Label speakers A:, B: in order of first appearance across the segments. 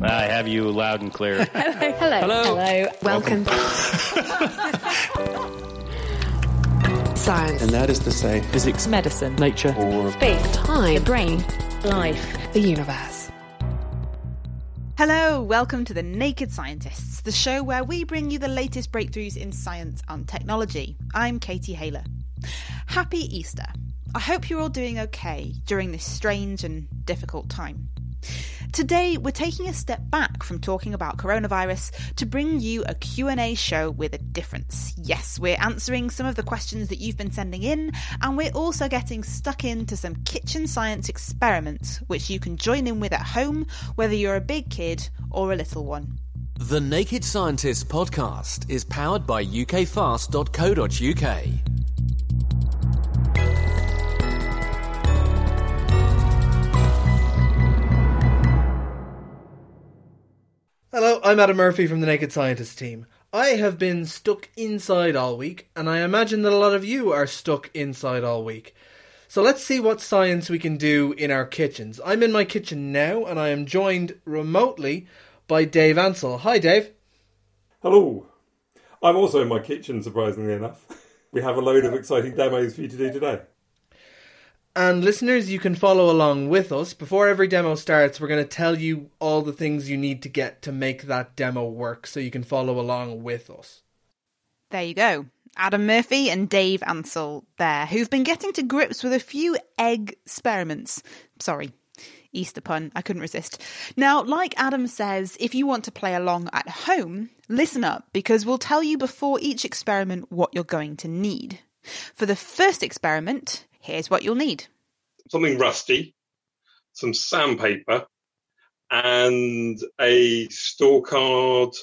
A: I have you loud and clear.
B: Hello. Hello.
A: Hello.
B: Hello. Welcome.
C: Science.
D: And that is to say,
C: Physics.
B: Medicine.
D: nature, or
B: Space.
C: Time.
B: The brain. Life.
C: The universe.
E: Hello, welcome to The Naked Scientists, the show where we bring you the latest breakthroughs in science and technology. I'm Katie Haylor. Happy Easter. I hope you're all doing okay during this strange and difficult time. Today we're taking a step back from talking about coronavirus to bring you a Q&A show with a difference. Yes, we're answering some of the questions that you've been sending in and we're also getting stuck into some kitchen science experiments which you can join in with at home whether you're a big kid or a little one.
F: The Naked Scientists podcast is powered by ukfast.co.uk.
G: Hello, I'm Adam Murphy from the Naked Scientist team. I have been stuck inside all week, and I imagine that a lot of you are stuck inside all week. So let's see what science we can do in our kitchens. I'm in my kitchen now, and I am joined remotely by Dave Ansell. Hi, Dave.
H: Hello. I'm also in my kitchen, surprisingly enough. We have a load of exciting demos for you to do today.
G: And listeners, you can follow along with us. Before every demo starts, we're going to tell you all the things you need to get to make that demo work so you can follow along with us.
E: There you go. Adam Murphy and Dave Ansell there, who've been getting to grips with a few egg experiments. Sorry, Easter pun, I couldn't resist. Now, like Adam says, if you want to play along at home, listen up because we'll tell you before each experiment what you're going to need. For the first experiment, here's what you'll need.
H: Something rusty, some sandpaper, and a store card,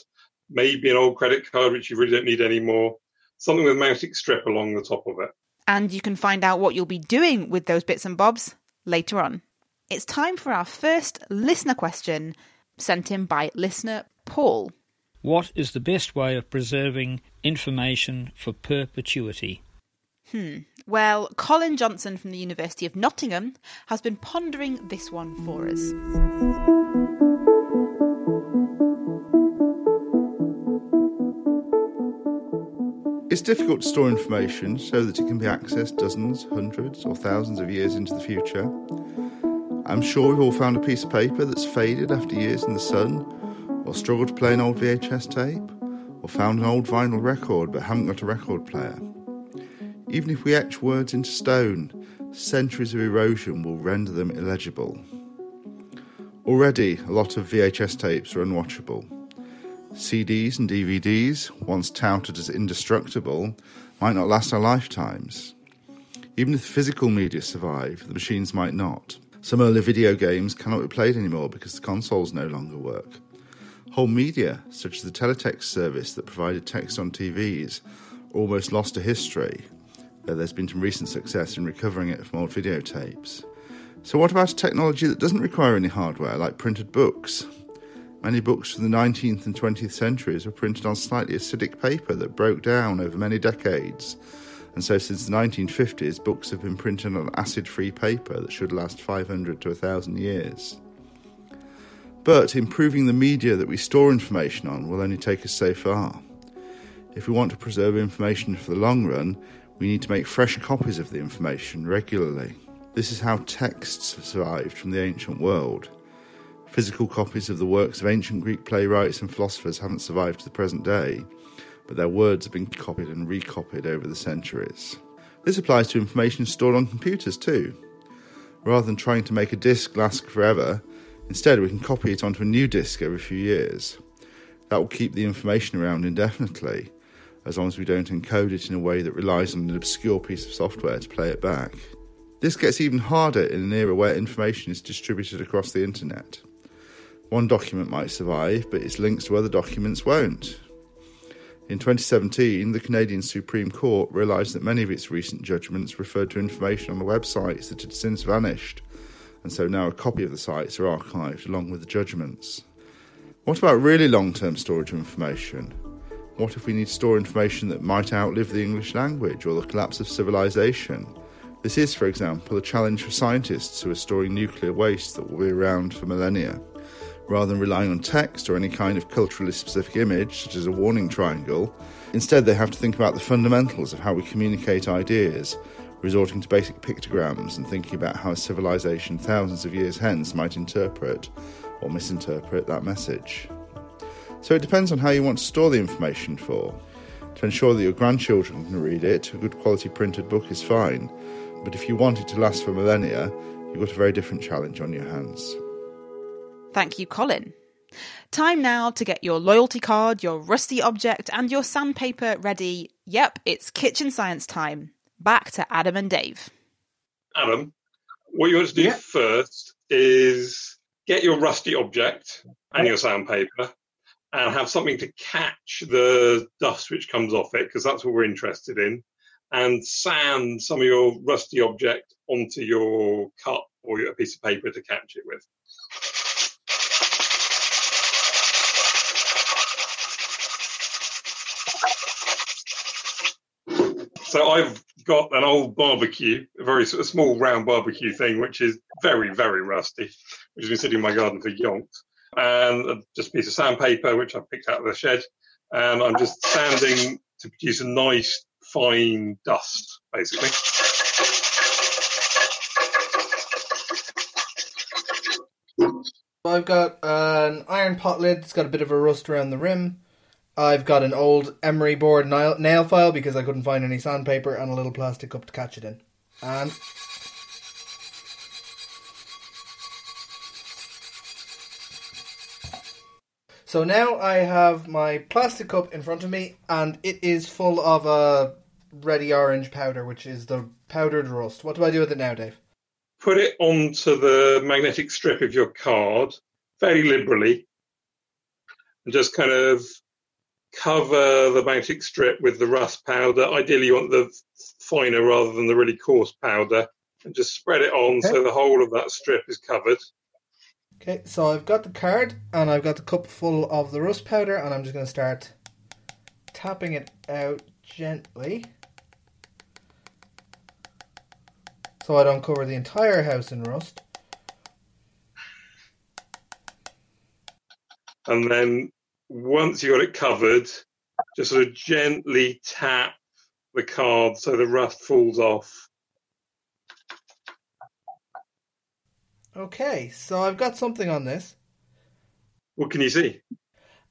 H: maybe an old credit card, which you really don't need anymore. Something with a magnetic strip along the top of it.
E: And you can find out what you'll be doing with those bits and bobs later on. It's time for our first listener question sent in by listener Paul.
I: What is the best way of preserving information for perpetuity?
E: Hmm. Well, Colin Johnson from the University of Nottingham has been pondering this one for us.
J: It's difficult to store information so that it can be accessed dozens, hundreds, or thousands of years into the future. I'm sure we've all found a piece of paper that's faded after years in the sun, or struggled to play an old VHS tape, or found an old vinyl record but haven't got a record player. Even if we etch words into stone, centuries of erosion will render them illegible. Already, a lot of VHS tapes are unwatchable. CDs and DVDs, once touted as indestructible, might not last our lifetimes. Even if physical media survive, the machines might not. Some early video games cannot be played anymore because the consoles no longer work. Whole media, such as the teletext service that provided text on TVs, almost lost to history, there's been some recent success in recovering it from old videotapes. So, what about a technology that doesn't require any hardware, like printed books? Many books from the 19th and 20th centuries were printed on slightly acidic paper that broke down over many decades. And so, since the 1950s, books have been printed on acid free paper that should last 500 to 1,000 years. But improving the media that we store information on will only take us so far. If we want to preserve information for the long run, we need to make fresh copies of the information regularly. This is how texts have survived from the ancient world. Physical copies of the works of ancient Greek playwrights and philosophers haven't survived to the present day, but their words have been copied and recopied over the centuries. This applies to information stored on computers too. Rather than trying to make a disk last forever, instead we can copy it onto a new disk every few years. That will keep the information around indefinitely, as long as we don't encode it in a way that relies on an obscure piece of software to play it back. This gets even harder in an era where information is distributed across the internet. One document might survive, but its links to other documents won't. In 2017, the Canadian Supreme Court realised that many of its recent judgments referred to information on the websites that had since vanished, and so now a copy of the sites are archived along with the judgments. What about really long term storage of information? What if we need to store information that might outlive the English language or the collapse of civilization? This is, for example, a challenge for scientists who are storing nuclear waste that will be around for millennia. Rather than relying on text or any kind of culturally specific image, such as a warning triangle, instead they have to think about the fundamentals of how we communicate ideas, resorting to basic pictograms and thinking about how a civilization thousands of years hence might interpret or misinterpret that message. So it depends on how you want to store the information for. To ensure that your grandchildren can read it, a good quality printed book is fine, but if you want it to last for millennia, you've got a very different challenge on your hands.
E: Thank you, Colin. Time now to get your loyalty card, your rusty object, and your sandpaper ready. Yep, it's kitchen science time. Back to Adam and Dave.
H: Adam, what you want to do
C: Yeah.
H: first is get your rusty object and your sandpaper and have something to catch the dust which comes off it, because that's what we're interested in, and sand some of your rusty object onto your cup or a piece of paper to catch it with. So I've got an old barbecue, a very sort of small round barbecue thing, which is very, very rusty, which has been sitting in my garden for yonks. And uh, just a piece of sandpaper, which I picked out of the shed. And I'm just sanding to produce a nice, fine dust, basically.
G: I've got an iron pot lid. It's got a bit of a rust around the rim. I've got an old emery board nail, nail file because I couldn't find any sandpaper and a little plastic cup to catch it in. And so now I have my plastic cup in front of me, and it is full of a ready orange powder, which is the powdered rust. What do I do with it now, Dave?
H: Put it onto the magnetic strip of your card fairly liberally and just kind of cover the magnetic strip with the rust powder. Ideally, you want the finer rather than the really coarse powder, and just spread it on
G: Okay.
H: so the whole of that strip is covered.
G: Okay, so I've got the card and I've got the cup full of the rust powder, and I'm just going to start tapping it out gently so I don't cover the entire house in rust.
H: And then once you've got it covered, just sort of gently tap the card so the rust falls off.
G: Okay, so I've got something on this,
H: What can you see?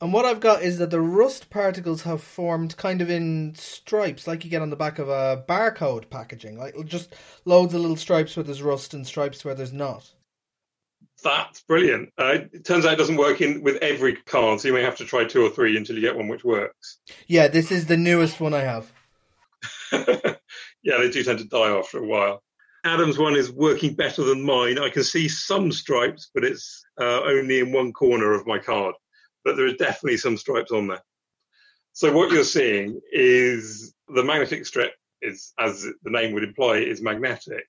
G: and what I've got is that the rust particles have formed kind of in stripes, like you get on the back of a barcode packaging, like just loads of little stripes where there's rust and stripes where there's not.
H: That's brilliant. Uh, it turns out it doesn't work in with every card, so you may have to try two or three until you get one which works.
G: Yeah, this is the newest one I have.
H: yeah, they do tend to die after a while. Adam's one is working better than mine. I can see some stripes, but it's uh, only in one corner of my card. But there are definitely some stripes on there. So what you're seeing is the magnetic strip is, as the name would imply, is magnetic,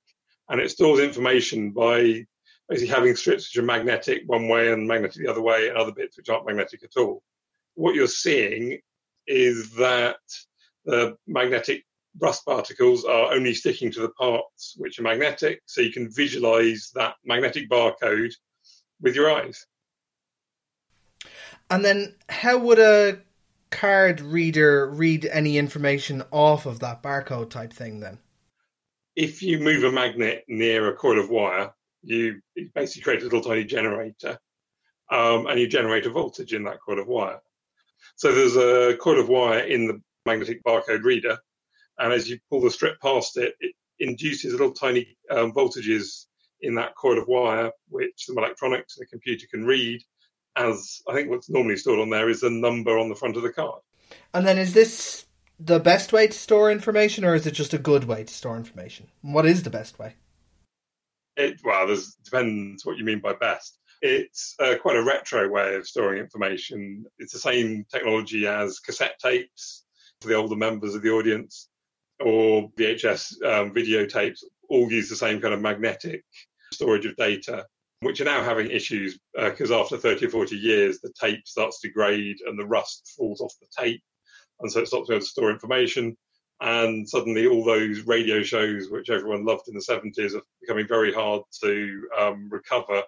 H: and it stores information by basically having strips which are magnetic one way and magnetic the other way, and other bits which aren't magnetic at all. What you're seeing is that the magnetic rust particles are only sticking to the parts which are magnetic, so you can visualize that magnetic barcode with your eyes.
G: And then, how would a card reader read any information off of that barcode type thing then?
H: If you move a magnet near a coil of wire, you basically create a little tiny generator um, and you generate a voltage in that coil of wire. So there's a coil of wire in the magnetic barcode reader, and as you pull the strip past it, it induces little tiny um, voltages in that coil of wire, which some electronics and the computer can read. As I think what's normally stored on there is a number on the front of the card.
G: And then, is this the best way to store information, or is it just a good way to store information? What is the best way?
H: It well, there's depends what you mean by best. It's uh, quite a retro way of storing information. It's the same technology as cassette tapes for the older members of the audience, or VHS um, videotapes. All use the same kind of magnetic storage of data, which are now having issues because uh, after 30 or 40 years, the tape starts to degrade and the rust falls off the tape, and so it stops being able to store information. And suddenly all those radio shows which everyone loved in the 70s are becoming very hard to um, recover.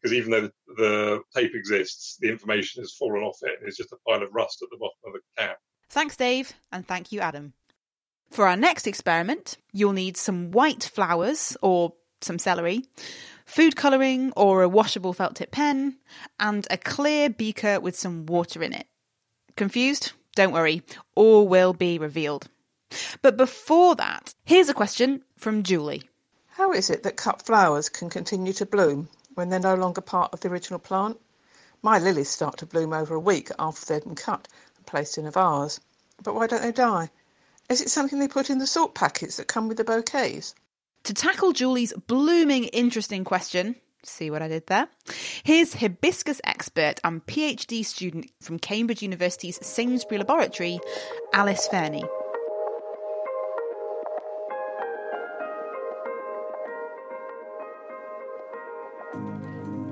H: Because even though the, tape exists the information has fallen off it and it's just a pile of rust at the bottom of the can.
E: Thanks dave and thank you adam for our next experiment you'll need some white flowers or some celery food colouring or a washable felt tip pen and a clear beaker with some water in it confused don't worry all will be revealed but before that, here's a question from Julie.
C: How is it that cut flowers can continue to bloom when they're no longer part of the original plant? My lilies start to bloom over a week after they've been cut and placed in a vase. But why don't they die? Is it something they put in the salt packets that come with the bouquets?
E: To tackle Julie's blooming interesting question, see what I did there? Here's hibiscus expert and PhD student from Cambridge University's Sainsbury Laboratory, Alice Fairnie.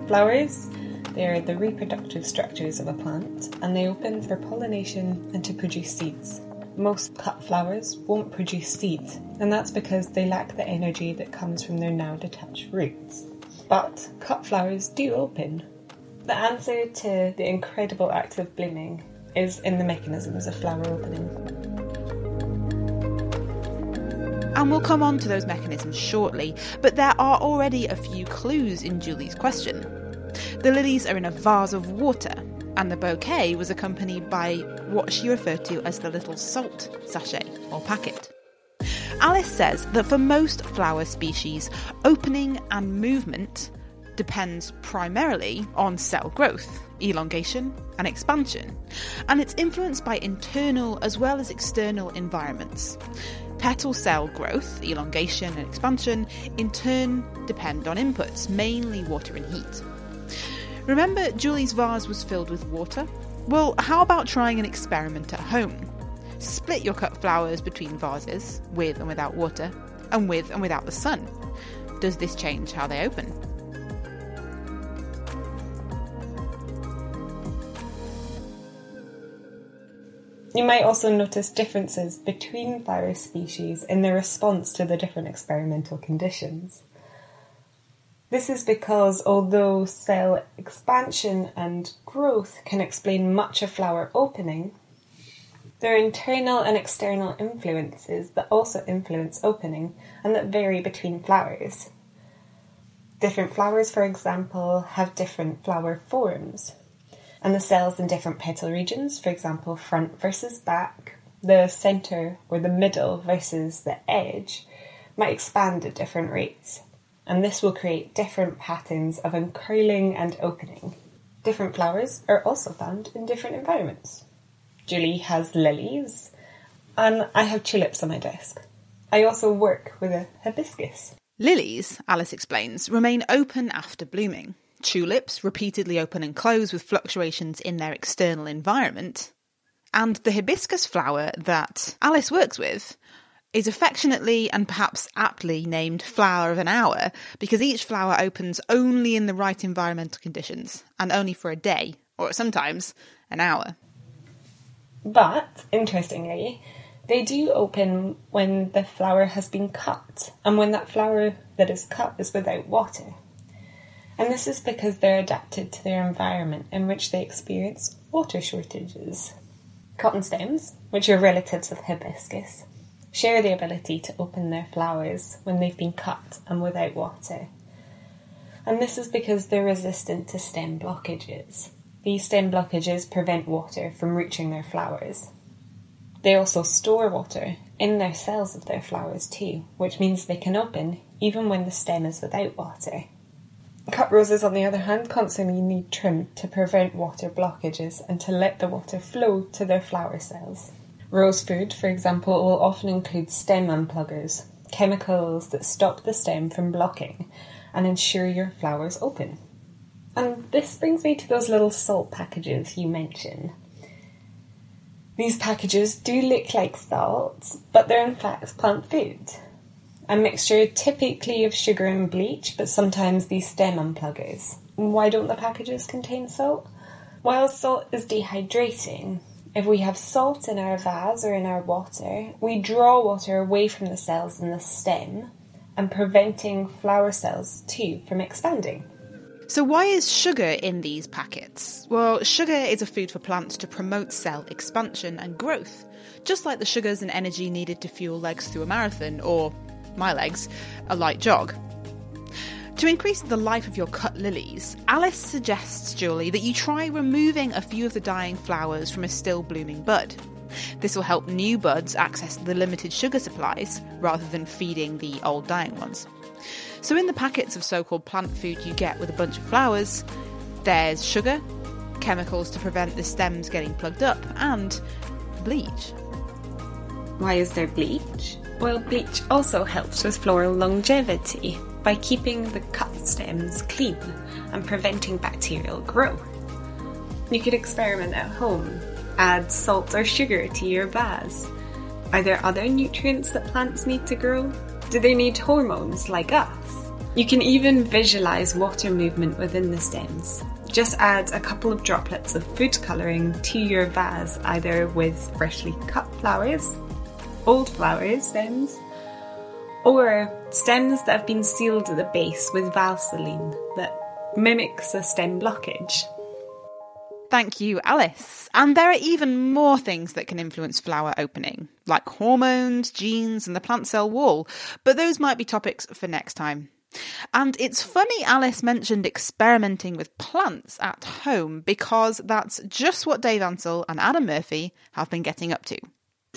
D: Flowers, they are the reproductive structures of a plant and they open for pollination and to produce seeds. Most cut flowers won't produce seeds, and that's because they lack the energy that comes from their now detached roots. But cut flowers do open. The answer to the incredible act of blooming is in the mechanisms of flower opening.
E: And we'll come on to those mechanisms shortly, but there are already a few clues in Julie's question. The lilies are in a vase of water, and the bouquet was accompanied by what she referred to as the little salt sachet or packet. Alice says that for most flower species, opening and movement depends primarily on cell growth, elongation, and expansion, and it's influenced by internal as well as external environments. Petal cell growth, elongation, and expansion in turn depend on inputs, mainly water and heat. Remember, Julie's vase was filled with water? Well, how about trying an experiment at home? Split your cut flowers between vases, with and without water, and with and without the sun. Does this change how they open?
D: You might also notice differences between flower species in their response to the different experimental conditions. This is because although cell expansion and growth can explain much of flower opening, there are internal and external influences that also influence opening and that vary between flowers. Different flowers, for example, have different flower forms, and the cells in different petal regions, for example, front versus back, the centre or the middle versus the edge, might expand at different rates and this will create different patterns of uncurling and opening. Different flowers are also found in different environments. Julie has lilies, and I have tulips on my desk. I also work with a hibiscus.
E: Lilies, Alice explains, remain open after blooming. Tulips repeatedly open and close with fluctuations in their external environment. And the hibiscus flower that Alice works with is affectionately and perhaps aptly named Flower of an Hour because each flower opens only in the right environmental conditions and only for a day, or sometimes an hour.
D: But, interestingly, they do open when the flower has been cut and when that flower that is cut is without water. And this is because they're adapted to their environment in which they experience water shortages. Cotton stems, which are relatives of hibiscus, share the ability to open their flowers when they've been cut and without water. And this is because they're resistant to stem blockages. These stem blockages prevent water from reaching their flowers. They also store water in their cells of their flowers too, which means they can open even when the stem is without water. Cut roses, on the other hand, constantly need trim to prevent water blockages and to let the water flow to their flower cells. Rose food, for example, will often include stem unpluggers, chemicals that stop the stem from blocking and ensure your flowers open. And this brings me to those little salt packages you mentioned. These packages do look like salt, but they're in fact plant food. A mixture typically of sugar and bleach, but sometimes these stem unpluggers. Why don't the packages contain salt? While salt is dehydrating, if we have salt in our vase or in our water, we draw water away from the cells in the stem and preventing flower cells too from expanding.
E: So, why is sugar in these packets? Well, sugar is a food for plants to promote cell expansion and growth, just like the sugars and energy needed to fuel legs through a marathon, or my legs, a light jog. To increase the life of your cut lilies, Alice suggests, Julie, that you try removing a few of the dying flowers from a still blooming bud. This will help new buds access the limited sugar supplies rather than feeding the old dying ones. So, in the packets of so called plant food you get with a bunch of flowers, there's sugar, chemicals to prevent the stems getting plugged up, and bleach.
D: Why is there bleach? Well, bleach also helps with floral longevity by keeping the cut stems clean and preventing bacterial growth. You could experiment at home. Add salt or sugar to your vase. Are there other nutrients that plants need to grow? Do they need hormones like us? You can even visualize water movement within the stems. Just add a couple of droplets of food colouring to your vase, either with freshly cut flowers, old flowers, stems, or stems that have been sealed at the base with Vaseline that mimics a stem blockage.
E: Thank you, Alice. And there are even more things that can influence flower opening, like hormones, genes, and the plant cell wall, but those might be topics for next time. And it's funny Alice mentioned experimenting with plants at home because that's just what Dave Ansell and Adam Murphy have been getting up to.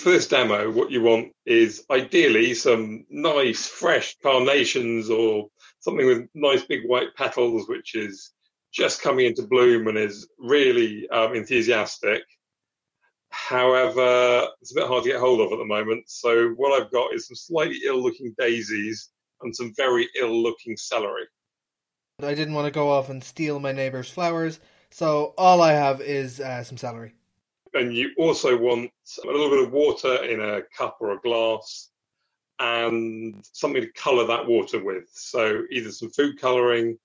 H: This demo, what you want is ideally some nice, fresh carnations or something with nice big white petals, which is just coming into bloom and is really um, enthusiastic. However, it's a bit hard to get hold of at the moment. So, what I've got is some slightly ill looking daisies and some very ill looking celery.
G: I didn't want to go off and steal my neighbour's flowers, so all I have is uh, some celery
H: and you also want a little bit of water in a cup or a glass and something to colour that water with. So either some food colouring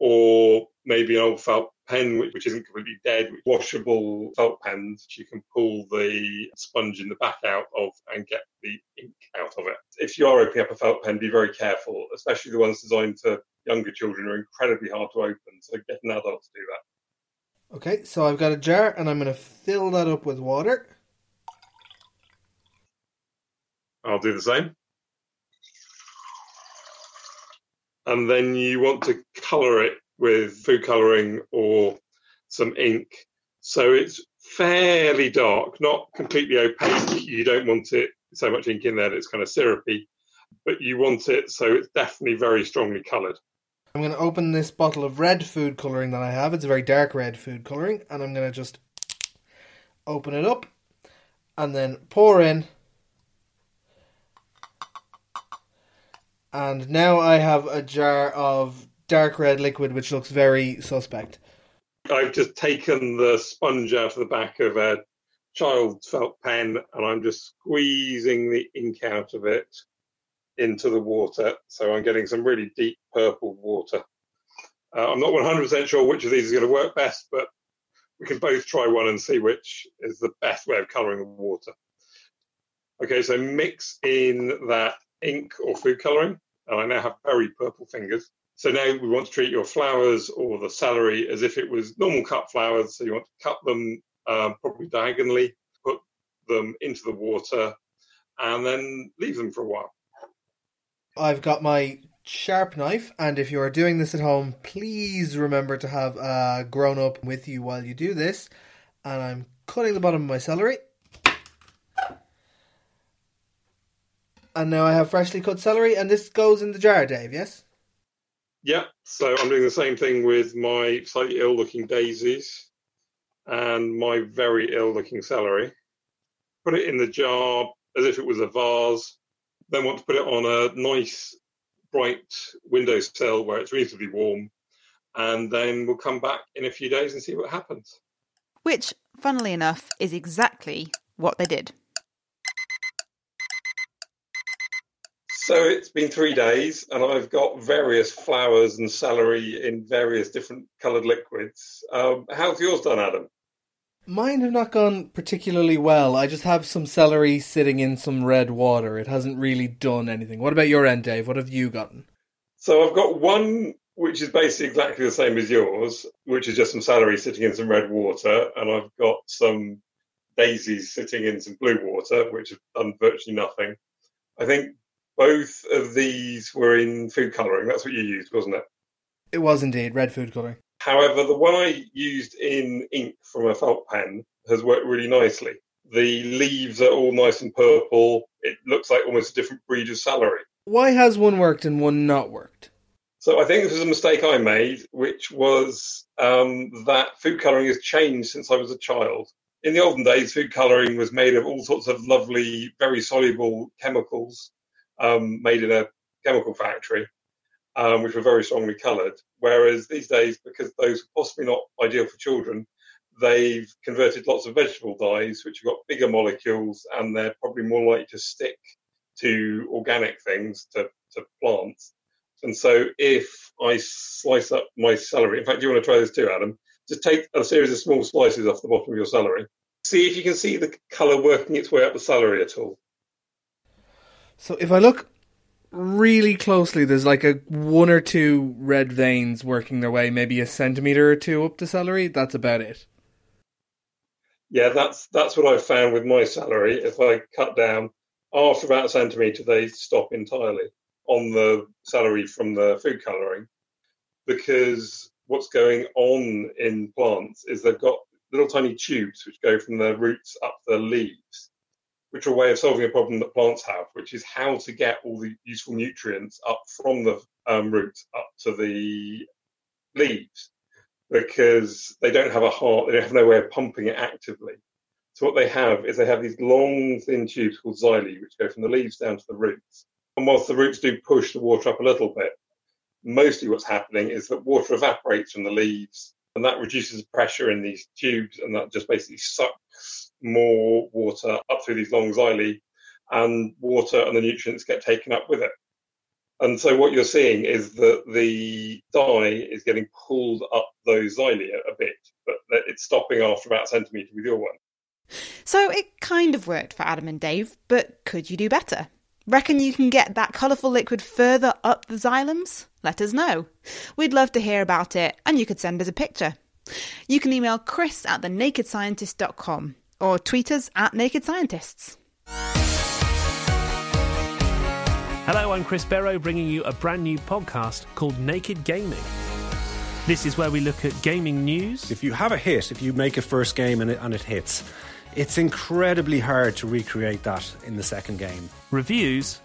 H: or maybe an old felt pen, which isn't completely dead, washable felt pens you can pull the sponge in the back out of and get the ink out of it. If you are opening up a felt pen, be very careful, especially the ones designed for younger children are incredibly hard to open. So get an adult to do that.
G: Okay, so I've got a jar and I'm going to fill that up with water.
H: I'll do the same. And then you want to colour it with food colouring or some ink. So it's fairly dark, not completely opaque. You don't want it so much ink in there that it's kind of syrupy, but you want it so it's definitely very strongly coloured.
G: I'm going to open this bottle of red food colouring that I have. It's a very dark red food colouring. And I'm going to just open it up and then pour in. And now I have a jar of dark red liquid which looks very suspect.
H: I've just taken the sponge out of the back of a child's felt pen and I'm just squeezing the ink out of it into the water. So I'm getting some really deep purple water. Uh, I'm not 100% sure which of these is going to work best, but we can both try one and see which is the best way of colouring the water. Okay, so mix in that ink or food colouring, and I now have very purple fingers. So now we want to treat your flowers or the celery as if it was normal cut flowers. So you want to cut them um, probably diagonally, put them into the water, and then leave them for a while.
G: I've got my sharp knife, and if you are doing this at home, please remember to have a grown up with you while you do this. And I'm cutting the bottom of my celery. And now I have freshly cut celery, and this goes in the jar, Dave, yes?
H: Yeah, so I'm doing the same thing with my slightly ill looking daisies and my very ill looking celery. Put it in the jar as if it was a vase then want to put it on a nice bright windowsill where it's reasonably warm, and then we'll come back in a few days and see what happens.
E: Which, funnily enough, is exactly what they did.
H: So it's been three days, and I've got various flowers and celery in various different coloured liquids. Um, how's yours done, Adam?
G: Mine have not gone particularly well. I just have some celery sitting in some red water. It hasn't really done anything. What about your end, Dave? What have you gotten?
H: So I've got one which is basically exactly the same as yours, which is just some celery sitting in some red water, and I've got some daisies sitting in some blue water, which have done virtually nothing. I think both of these were in food colouring. That's what you used, wasn't it?
G: It was indeed red food colouring.
H: However, the one I used in ink from a felt pen has worked really nicely. The leaves are all nice and purple. It looks like almost a different breed of celery.
G: Why has one worked and one not worked?
H: So I think this was a mistake I made, which was um, that food colouring has changed since I was a child. In the olden days, food colouring was made of all sorts of lovely, very soluble chemicals um, made in a chemical factory, um, which were very strongly coloured. Whereas these days, because those are possibly not ideal for children, they've converted lots of vegetable dyes, which have got bigger molecules and they're probably more likely to stick to organic things, to, to plants. And so if I slice up my celery, in fact, do you want to try this too, Adam? Just take a series of small slices off the bottom of your celery. See if you can see the colour working its way up the celery at all.
G: So if I look really closely, there's like a one or two red veins working their way, maybe a centimetre or two up the celery. That's about it.
H: Yeah, that's that's what I've found with my celery. If I cut down after about a centimetre, they stop entirely on the celery from the food colouring because what's going on in plants is they've got little tiny tubes which go from the roots up the leaves, which are a way of solving a problem that plants have, which is how to get all the useful nutrients up from the um, roots up to the leaves because they don't have a heart, they have no way of pumping it actively. So what they have is they have these long, thin tubes called xylem, which go from the leaves down to the roots. And whilst the roots do push the water up a little bit, mostly what's happening is that water evaporates from the leaves and that reduces the pressure in these tubes and that just basically sucks more water up through these long xylem and water and the nutrients get taken up with it. And so what you're seeing is that the dye is getting pulled up those xylem a bit, but it's stopping after about a centimetre with your one.
E: So it kind of worked for Adam and Dave, but could you do better? Reckon you can get that colourful liquid further up the xylems? Let us know. We'd love to hear about it, and you could send us a picture. You can email chris at thenakedscientist.com or tweet us at Naked Scientists.
K: Hello, I'm Chris Barrow, bringing you a brand new podcast called Naked Gaming. This is where we look at gaming news.
L: If you have a hit, if you make a first game and it, and it hits, it's incredibly hard to recreate that in the second game.
K: Reviews.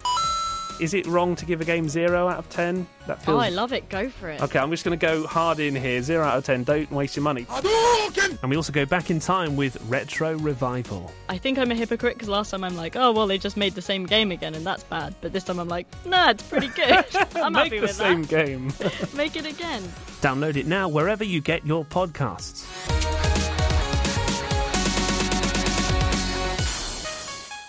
K: Is it wrong to give a game zero out of ten? That feels.
M: Oh, I love it. Go for it.
K: Okay, I'm just going to go hard in here. Zero out of ten. Don't waste your money. And we also go back in time with Retro Revival.
M: I think I'm a hypocrite because last time I'm like, oh well, they just made the same game again, and that's bad. But this time I'm like, nah, it's pretty good. I'm
K: Make
M: happy
K: the same
M: that.
K: game.
M: Make it again.
K: Download it now wherever you get your podcasts.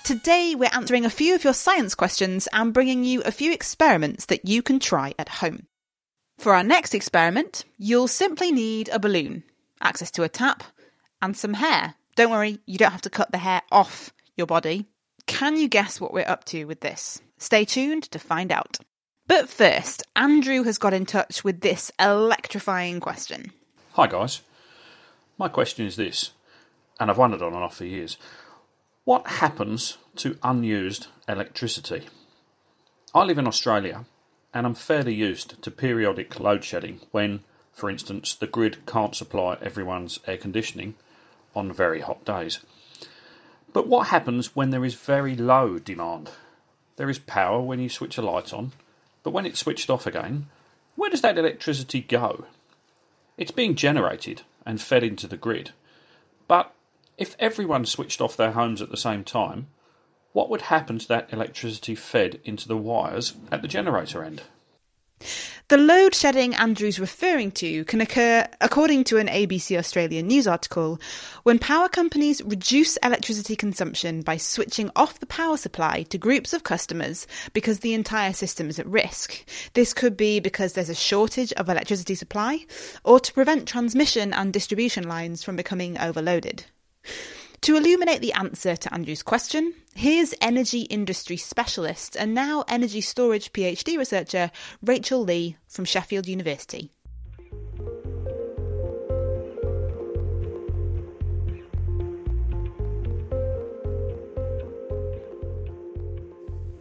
E: Today, we're answering a few of your science questions and bringing you a few experiments that you can try at home. For our next experiment, you'll simply need a balloon, access to a tap, and some hair. Don't worry, you don't have to cut the hair off your body. Can you guess what we're up to with this? Stay tuned to find out. But first, Andrew has got in touch with this electrifying question.
N: Hi guys. My question is this, and I've wondered on and off for years. What happens to unused electricity? I live in Australia and I'm fairly used to periodic load shedding when, for instance, the grid can't supply everyone's air conditioning on very hot days. But what happens when there is very low demand? There is power when you switch a light on, but when it's switched off again, where does that electricity go? It's being generated and fed into the grid. But if everyone switched off their homes at the same time, what would happen to that electricity fed into the wires at the generator end?
E: The load shedding Andrew's referring to can occur, according to an ABC Australian news article, when power companies reduce electricity consumption by switching off the power supply to groups of customers because the entire system is at risk. This could be because there's a shortage of electricity supply or to prevent transmission and distribution lines from becoming overloaded. To illuminate the answer to Andrew's question, here's energy industry specialist and now energy storage PhD researcher Rachel Lee from Sheffield University.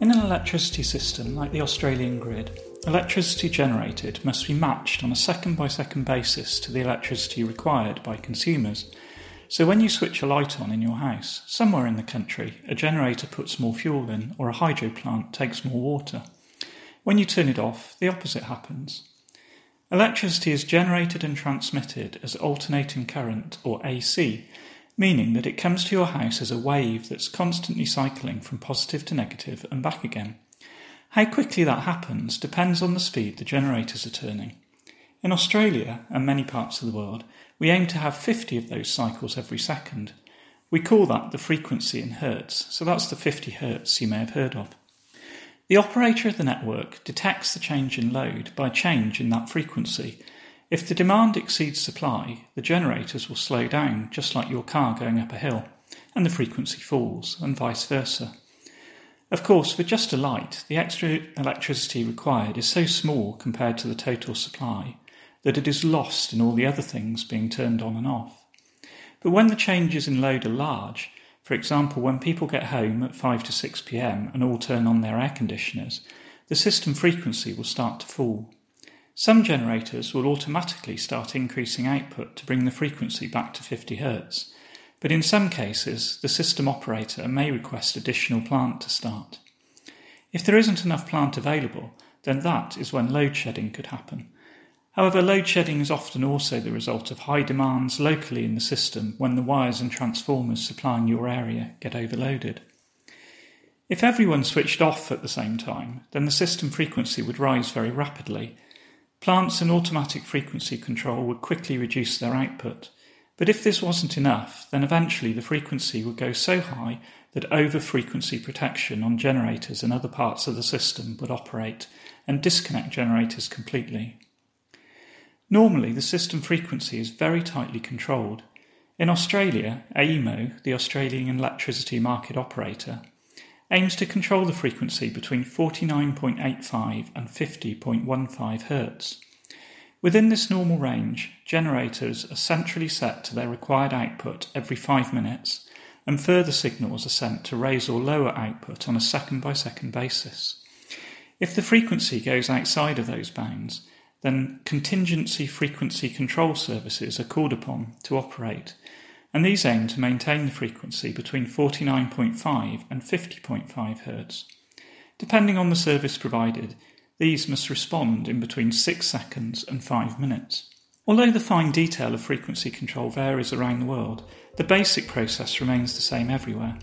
O: In an electricity system like the Australian grid, electricity generated must be matched on a second by second basis to the electricity required by consumers so when you switch a light on in your house, somewhere in the country, a generator puts more fuel in or a hydro plant takes more water. When you turn it off, the opposite happens. Electricity is generated and transmitted as alternating current or AC, meaning that it comes to your house as a wave that's constantly cycling from positive to negative and back again. How quickly that happens depends on the speed the generators are turning. In Australia and many parts of the world, we aim to have 50 of those cycles every second. We call that the frequency in hertz, so that's the 50 hertz you may have heard of. The operator of the network detects the change in load by change in that frequency. If the demand exceeds supply, the generators will slow down, just like your car going up a hill, and the frequency falls, and vice versa. Of course, with just a light, the extra electricity required is so small compared to the total supply that it is lost in all the other things being turned on and off. But when the changes in load are large, for example, when people get home at 5 to 6 pm and all turn on their air conditioners, the system frequency will start to fall. Some generators will automatically start increasing output to bring the frequency back to 50 Hz, but in some cases, the system operator may request additional plant to start. If there isn't enough plant available, then that is when load shedding could happen, However, load shedding is often also the result of high demands locally in the system when the wires and transformers supplying your area get overloaded. If everyone switched off at the same time, then the system frequency would rise very rapidly. Plants and automatic frequency control would quickly reduce their output. But if this wasn't enough, then eventually the frequency would go so high that over frequency protection on generators and other parts of the system would operate and disconnect generators completely. Normally, the system frequency is very tightly controlled. In Australia, AEMO, the Australian Electricity Market Operator, aims to control the frequency between 49.85 and 50.15 Hz. Within this normal range, generators are centrally set to their required output every 5 minutes, and further signals are sent to raise or lower output on a second by second basis. If the frequency goes outside of those bounds, then contingency frequency control services are called upon to operate, and these aim to maintain the frequency between 49.5 and 50.5 Hz. Depending on the service provided, these must respond in between 6 seconds and 5 minutes. Although the fine detail of frequency control varies around the world, the basic process remains the same everywhere.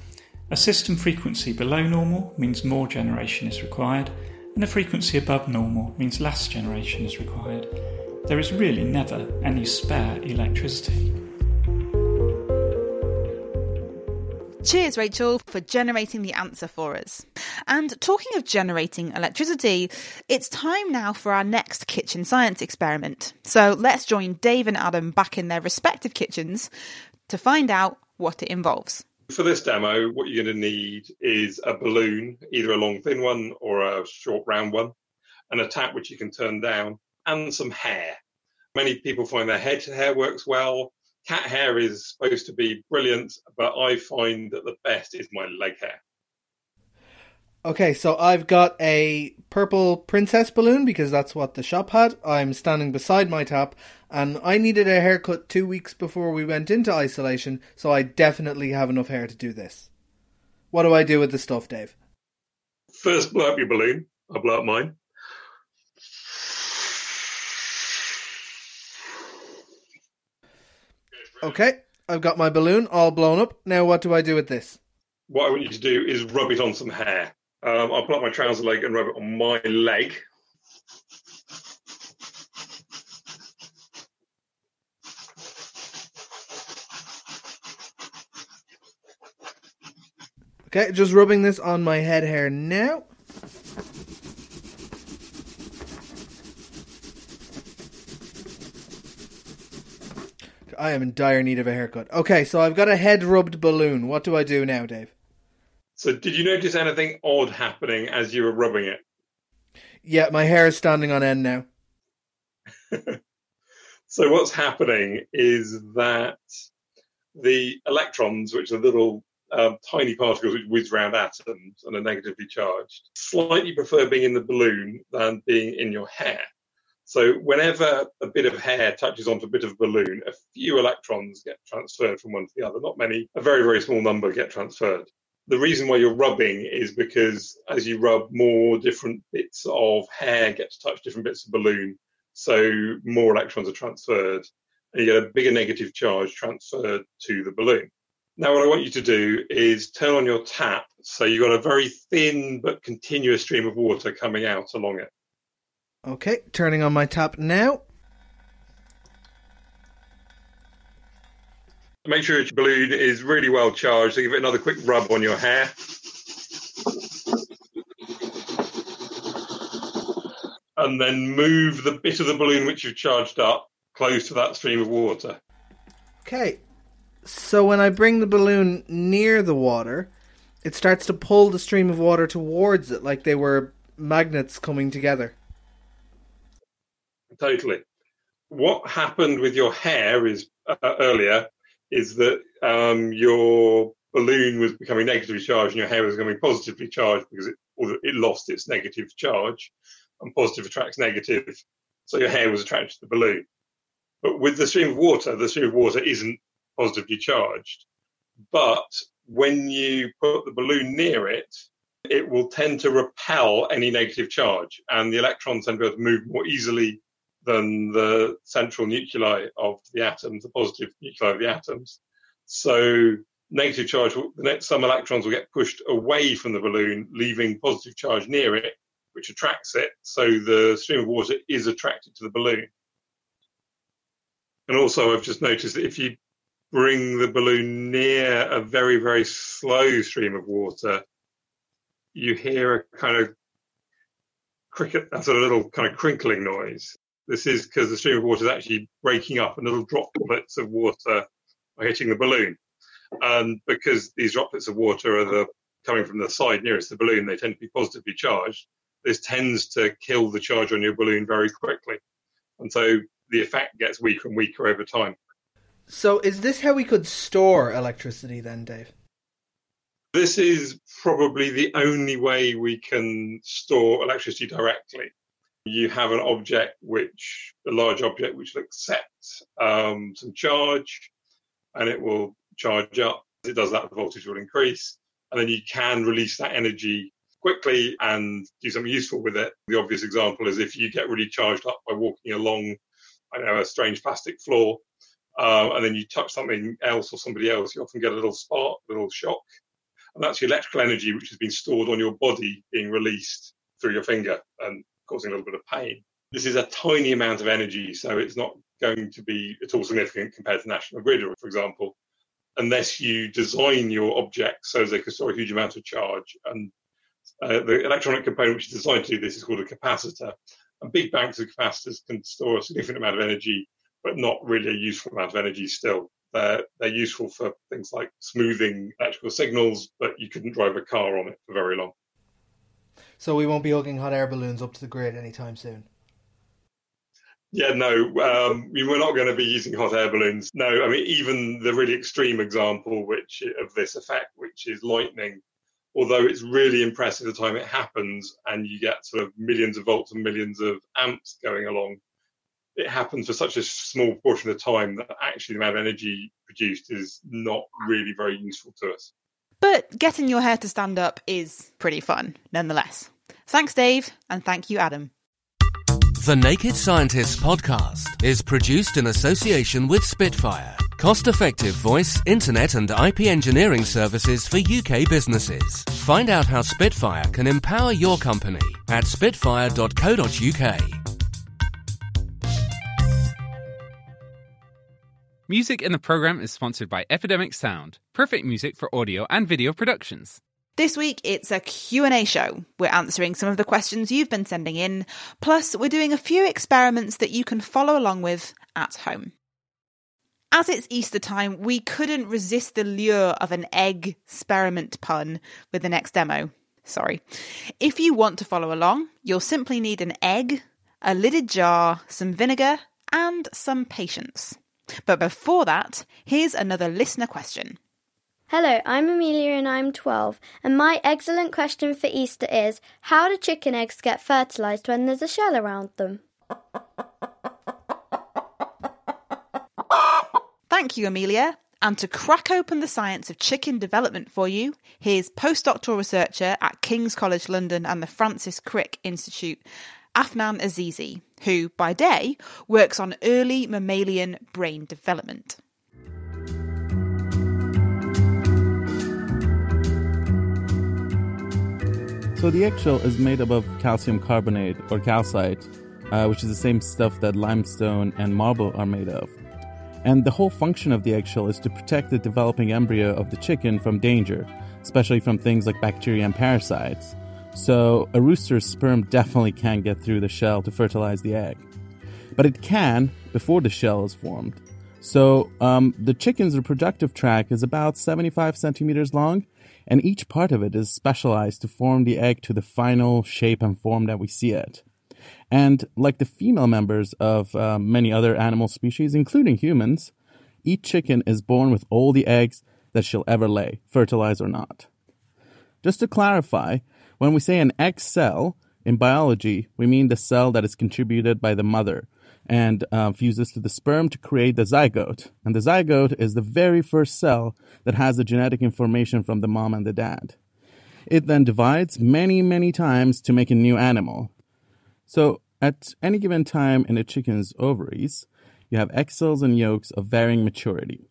O: A system frequency below normal means more generation is required, and a frequency above normal means less generation is required. There is really never any spare electricity.
E: Cheers, Rachel, for generating the answer for us. And talking of generating electricity, it's time now for our next kitchen science experiment. So let's join Dave and Adam back in their respective kitchens to find out what it involves.
H: For this demo, what you're going to need is a balloon, either a long thin one or a short round one, and a tap which you can turn down, and some hair. Many people find their head hair works well. Cat hair is supposed to be brilliant, but I find that the best is my leg hair.
G: Okay, so I've got a purple princess balloon because that's what the shop had. I'm standing beside my tap, and I needed a haircut two weeks before we went into isolation, so I definitely have enough hair to do this. What do I do with the stuff, Dave?
H: First, blow up your balloon. I'll blow up mine.
G: Okay, I've got my balloon all blown up. Now, what do I do with this?
H: What I want you to do is rub it on some hair. Um, I pull up my trouser leg and rub it on my leg.
G: Okay, just rubbing this on my head hair now. I am in dire need of a haircut. Okay, so I've got a head rubbed balloon. What do I do now, Dave?
H: So, did you notice anything odd happening as you were rubbing it?
G: Yeah, my hair is standing on end now.
H: so, what's happening is that the electrons, which are little um, tiny particles which whiz around atoms and are negatively charged, slightly prefer being in the balloon than being in your hair. So whenever a bit of hair touches onto a bit of balloon, a few electrons get transferred from one to the other. Not many, a very, very small number get transferred. The reason why you're rubbing is because as you rub, more different bits of hair get to touch different bits of balloon. So more electrons are transferred and you get a bigger negative charge transferred to the balloon. Now, what I want you to do is turn on your tap so you've got a very thin but continuous stream of water coming out along it.
G: Okay, turning on my tap now.
H: Make sure your balloon is really well charged. So give it another quick rub on your hair. And then move the bit of the balloon which you've charged up close to that stream of water.
G: Okay, so when I bring the balloon near the water, it starts to pull the stream of water towards it like they were magnets coming together.
H: Totally. What happened with your hair is uh, earlier is that um, your balloon was becoming negatively charged and your hair was becoming positively charged because it, it lost its negative charge, and positive attracts negative. So your hair was attracted to the balloon. But with the stream of water, the stream of water isn't positively charged. But when you put the balloon near it, it will tend to repel any negative charge, and the electrons tend to be able to move more easily than the central nuclei of the atoms, the positive nuclei of the atoms. So negative charge, some electrons will get pushed away from the balloon, leaving positive charge near it, which attracts it. So the stream of water is attracted to the balloon. And also, I've just noticed that if you bring the balloon near a very, very slow stream of water, you hear a kind of cricket, that's a little kind of crinkling noise. This is because the stream of water is actually breaking up and little droplets of water are hitting the balloon. And because these droplets of water are the, coming from the side nearest the balloon, they tend to be positively charged. This tends to kill the charge on your balloon very quickly. And so the effect gets weaker and weaker over time.
G: So, is this how we could store electricity then, Dave?
H: This is probably the only way we can store electricity directly you have an object which, a large object which will accept um, some charge and it will charge up. As it does that, the voltage will increase. And then you can release that energy quickly and do something useful with it. The obvious example is if you get really charged up by walking along, I know, a strange plastic floor, uh, and then you touch something else or somebody else, you often get a little spark, a little shock. And that's the electrical energy which has been stored on your body being released through your finger. And causing a little bit of pain. This is a tiny amount of energy, so it's not going to be at all significant compared to national grid, or for example, unless you design your objects so they can store a huge amount of charge. And uh, the electronic component which is designed to do this is called a capacitor. And big banks of capacitors can store a significant amount of energy, but not really a useful amount of energy still. They're, they're useful for things like smoothing electrical signals, but you couldn't drive a car on it for very long.
G: So we won't be hooking hot air balloons up to the grid anytime soon.
H: Yeah, no, um, we're not going to be using hot air balloons. No, I mean even the really extreme example, which of this effect, which is lightning, although it's really impressive the time it happens, and you get sort of millions of volts and millions of amps going along. It happens for such a small portion of time that actually the amount of energy produced is not really very useful to us.
E: But getting your hair to stand up is pretty fun, nonetheless. Thanks, Dave, and thank you, Adam.
F: The Naked Scientists podcast is produced in association with Spitfire, cost effective voice, internet, and IP engineering services for UK businesses. Find out how Spitfire can empower your company at spitfire.co.uk.
P: Music in the program is sponsored by Epidemic Sound, perfect music for audio and video productions.
E: This week it's a Q&A show. We're answering some of the questions you've been sending in, plus we're doing a few experiments that you can follow along with at home. As it's Easter time, we couldn't resist the lure of an egg experiment pun with the next demo. Sorry. If you want to follow along, you'll simply need an egg, a lidded jar, some vinegar, and some patience. But before that, here's another listener question.
P: Hello, I'm Amelia and I'm 12. And my excellent question for Easter is How do chicken eggs get fertilised when there's a shell around them?
E: Thank you, Amelia. And to crack open the science of chicken development for you, here's postdoctoral researcher at King's College London and the Francis Crick Institute, Afnan Azizi, who, by day, works on early mammalian brain development.
Q: So the eggshell is made up of calcium carbonate or calcite, uh, which is the same stuff that limestone and marble are made of. And the whole function of the eggshell is to protect the developing embryo of the chicken from danger, especially from things like bacteria and parasites. So a rooster's sperm definitely can't get through the shell to fertilize the egg. But it can before the shell is formed. So um, the chicken's reproductive tract is about 75 centimeters long, and each part of it is specialized to form the egg to the final shape and form that we see it. And like the female members of uh, many other animal species, including humans, each chicken is born with all the eggs that she'll ever lay, fertilized or not. Just to clarify, when we say an egg cell, in biology, we mean the cell that is contributed by the mother and uh, fuses to the sperm to create the zygote. And the zygote is the very first cell that has the genetic information from the mom and the dad. It then divides many, many times to make a new animal. So, at any given time in a chicken's ovaries, you have egg cells and yolks of varying maturity.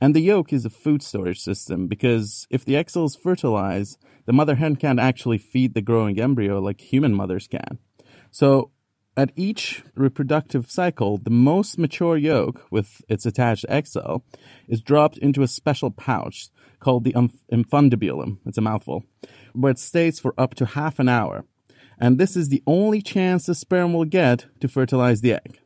Q: And the yolk is a food storage system because if the egg cells fertilize, the mother hen can't actually feed the growing embryo like human mothers can. So, at each reproductive cycle, the most mature yolk with its attached egg cell is dropped into a special pouch called the infundibulum. It's a mouthful, where it stays for up to half an hour and this is the only chance the sperm will get to fertilize the egg.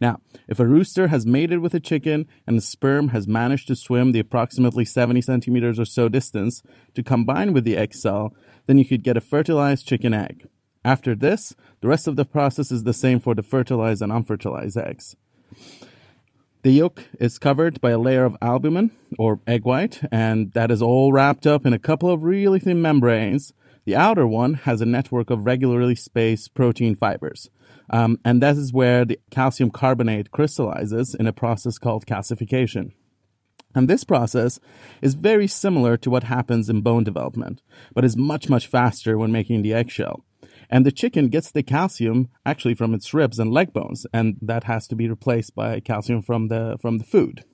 Q: Now, if a rooster has mated with a chicken and the sperm has managed to swim the approximately 70 centimeters or so distance to combine with the egg cell, then you could get a fertilized chicken egg. After this, the rest of the process is the same for the fertilized and unfertilized eggs. The yolk is covered by a layer of albumin or egg white, and that is all wrapped up in a couple of really thin membranes the outer one has a network of regularly spaced protein fibers. Um, and that is where the calcium carbonate crystallizes in a process called calcification. And this process is very similar to what happens in bone development, but is much, much faster when making the eggshell. And the chicken gets the calcium actually from its ribs and leg bones, and that has to be replaced by calcium from the, from the food.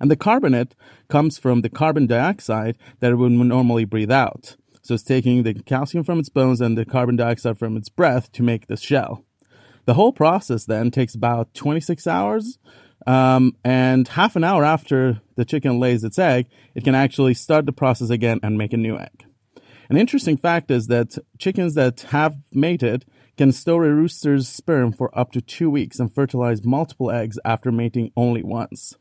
Q: And the carbonate comes from the carbon dioxide that it would normally breathe out. So it's taking the calcium from its bones and the carbon dioxide from its breath to make the shell. The whole process then takes about 26 hours. Um, and half an hour after the chicken lays its egg, it can actually start the process again and make a new egg. An interesting fact is that chickens that have mated can store a rooster's sperm for up to two weeks and fertilize multiple eggs after mating only once.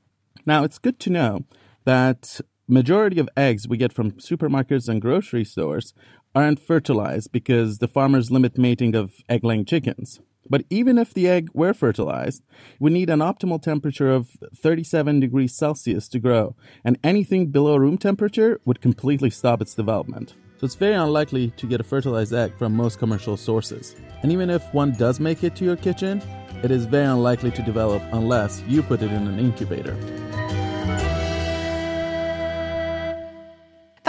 Q: Now, it's good to know that majority of eggs we get from supermarkets and grocery stores aren't fertilized because the farmers limit mating of egg laying chickens. But even if the egg were fertilized, we need an optimal temperature of 37 degrees Celsius to grow, and anything below room temperature would completely stop its development. So it's very unlikely to get a fertilized egg from most commercial sources. And even if one does make it to your kitchen, it is very unlikely to develop unless you put it in an incubator.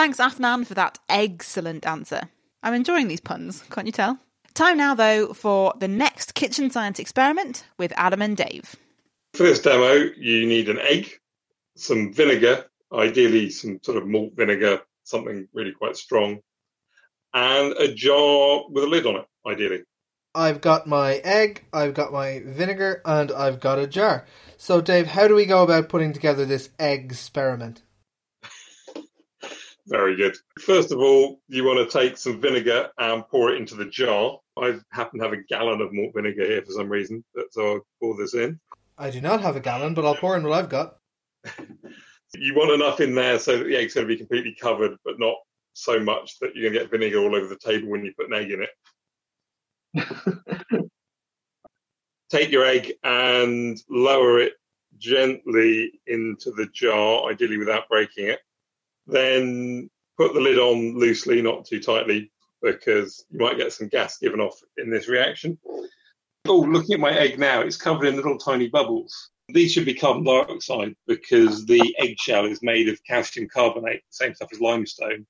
E: Thanks, Afnan, for that excellent answer. I'm enjoying these puns, can't you tell? Time now, though, for the next kitchen science experiment with Adam and Dave.
H: For this demo, you need an egg, some vinegar, ideally some sort of malt vinegar, something really quite strong, and a jar with a lid on it, ideally.
G: I've got my egg, I've got my vinegar, and I've got a jar. So, Dave, how do we go about putting together this egg experiment?
H: Very good. First of all, you want to take some vinegar and pour it into the jar. I happen to have a gallon of malt vinegar here for some reason, so I'll pour this in.
G: I do not have a gallon, but I'll pour in what I've got.
H: You want enough in there so that the egg's going to be completely covered, but not so much that you're going to get vinegar all over the table when you put an egg in it. Take your egg and lower it gently into the jar, ideally without breaking it. Then put the lid on loosely, not too tightly, because you might get some gas given off in this reaction. Oh, looking at my egg now, it's covered in little tiny bubbles. These should be carbon dioxide because the eggshell is made of calcium carbonate, same stuff as limestone,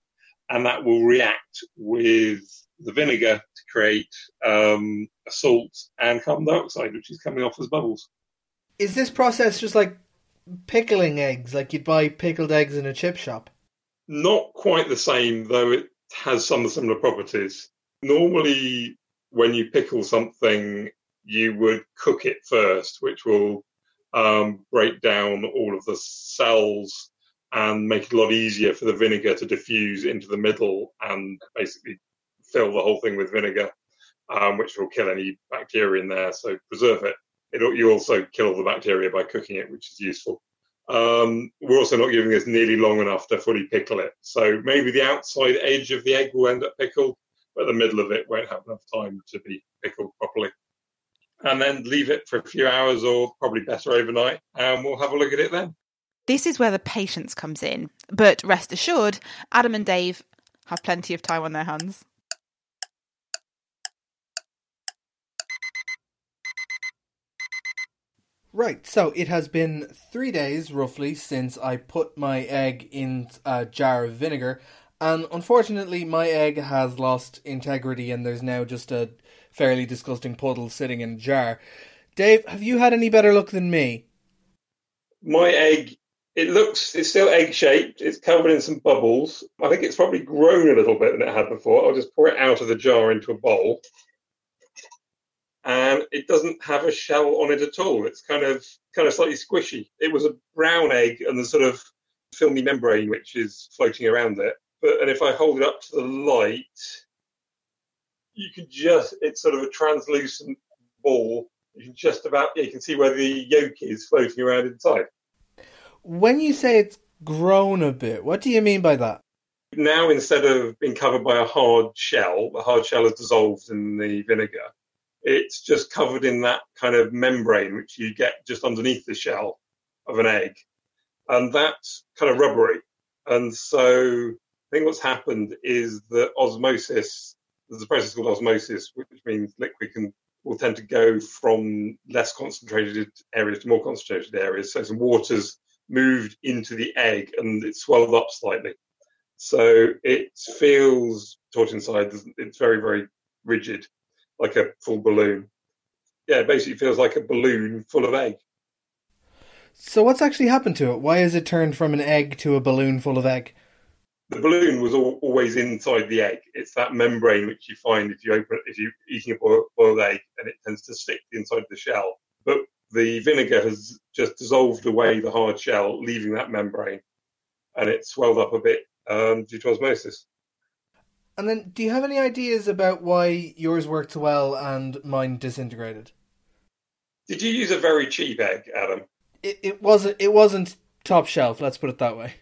H: and that will react with the vinegar to create um, a salt and carbon dioxide, which is coming off as bubbles.
G: Is this process just like pickling eggs, like you'd buy pickled eggs in a chip shop?
H: Not quite the same, though it has some similar properties. Normally, when you pickle something, you would cook it first, which will um, break down all of the cells and make it a lot easier for the vinegar to diffuse into the middle and basically fill the whole thing with vinegar, um, which will kill any bacteria in there. So preserve it. It'll, you also kill the bacteria by cooking it, which is useful. Um, we're also not giving this nearly long enough to fully pickle it. So maybe the outside edge of the egg will end up pickled, but the middle of it won't have enough time to be pickled properly. And then leave it for a few hours or probably better overnight, and we'll have a look at it then.
E: This is where the patience comes in. But rest assured, Adam and Dave have plenty of time on their hands.
G: Right, so it has been three days roughly since I put my egg in a jar of vinegar, and unfortunately, my egg has lost integrity and there's now just a fairly disgusting puddle sitting in a jar. Dave, have you had any better luck than me?
H: My egg, it looks, it's still egg shaped, it's covered in some bubbles. I think it's probably grown a little bit than it had before. I'll just pour it out of the jar into a bowl and it doesn't have a shell on it at all. It's kind of kind of slightly squishy. It was a brown egg and the sort of filmy membrane which is floating around it. But and if I hold it up to the light, you can just it's sort of a translucent ball. You can just about you can see where the yolk is floating around inside.
G: When you say it's grown a bit, what do you mean by that?
H: Now instead of being covered by a hard shell, the hard shell is dissolved in the vinegar it's just covered in that kind of membrane which you get just underneath the shell of an egg. And that's kind of rubbery. And so I think what's happened is that osmosis, there's a process called osmosis, which means liquid can will tend to go from less concentrated areas to more concentrated areas. So some water's moved into the egg and it's swelled up slightly. So it feels taut inside. It's very, very rigid like a full balloon. Yeah, it basically feels like a balloon full of egg.
G: So what's actually happened to it? Why has it turned from an egg to a balloon full of egg?
H: The balloon was all, always inside the egg. It's that membrane which you find if you open if you're eating a boiled, boiled egg and it tends to stick inside the shell. But the vinegar has just dissolved away the hard shell, leaving that membrane, and it swelled up a bit um, due to osmosis.
G: And then, do you have any ideas about why yours worked well and mine disintegrated?
H: Did you use a very cheap egg, Adam?
G: It, it wasn't. It wasn't top shelf. Let's put it that way.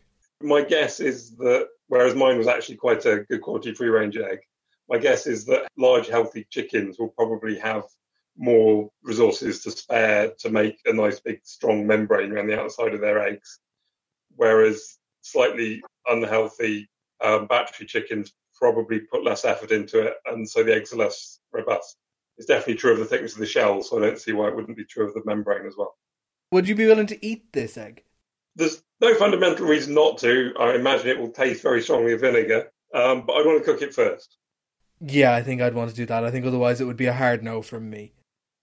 H: My guess is that whereas mine was actually quite a good quality free range egg, my guess is that large healthy chickens will probably have more resources to spare to make a nice big strong membrane around the outside of their eggs, whereas slightly unhealthy um, battery chickens probably put less effort into it, and so the eggs are less robust. It's definitely true of the thickness of the shell, so I don't see why it wouldn't be true of the membrane as well.
G: Would you be willing to eat this egg?
H: There's no fundamental reason not to. I imagine it will taste very strongly of vinegar, um, but I'd want to cook it first.
G: Yeah, I think I'd want to do that. I think otherwise it would be a hard no from me.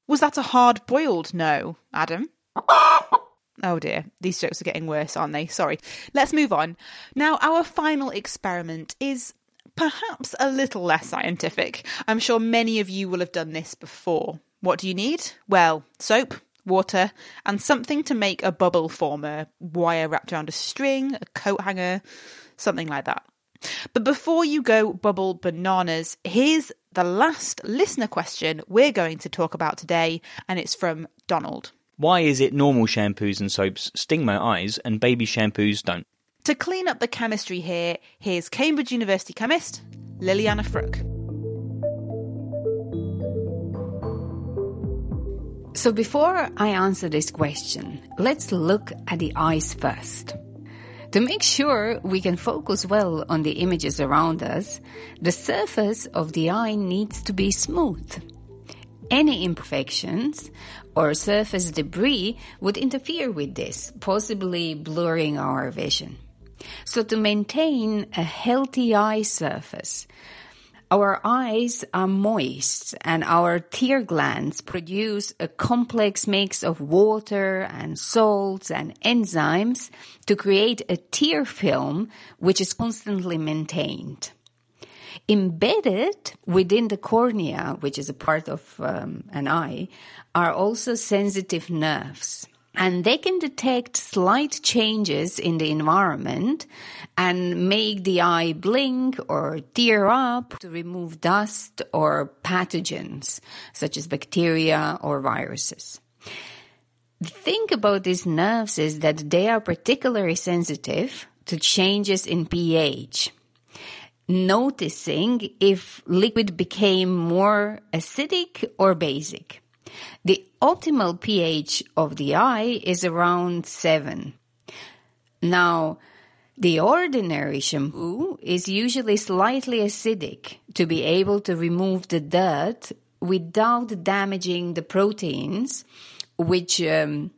E: Was that a hard boiled no, Adam? Oh dear, these jokes are getting worse, aren't they? Sorry. Let's move on. Now, our final experiment is perhaps a little less scientific. I'm sure many of you will have done this before. What do you need? Well, soap, water, and something to make a bubble former wire wrapped around a string, a coat hanger, something like that. But before you go bubble bananas, here's the last listener question we're going to talk about today, and it's from Donald.
R: Why is it normal shampoos and soaps sting my eyes and baby shampoos don't?
E: To clean up the chemistry here, here's Cambridge University chemist Ljiljana Fruk.
S: So, before I answer this question, let's look at the eyes first. To make sure we can focus well on the images around us, the surface of the eye needs to be smooth. Any imperfections or surface debris would interfere with this, possibly blurring our vision. So, to maintain a healthy eye surface, our eyes are moist and our tear glands produce a complex mix of water and salts and enzymes to create a tear film which is constantly maintained. Embedded within the cornea, which is a part of um, an eye, are also sensitive nerves and they can detect slight changes in the environment and make the eye blink or tear up to remove dust or pathogens such as bacteria or viruses. The thing about these nerves is that they are particularly sensitive to changes in pH. Noticing if liquid became more acidic or basic. The optimal pH of the eye is around 7. Now, the ordinary shampoo is usually slightly acidic to be able to remove the dirt without damaging the proteins which um,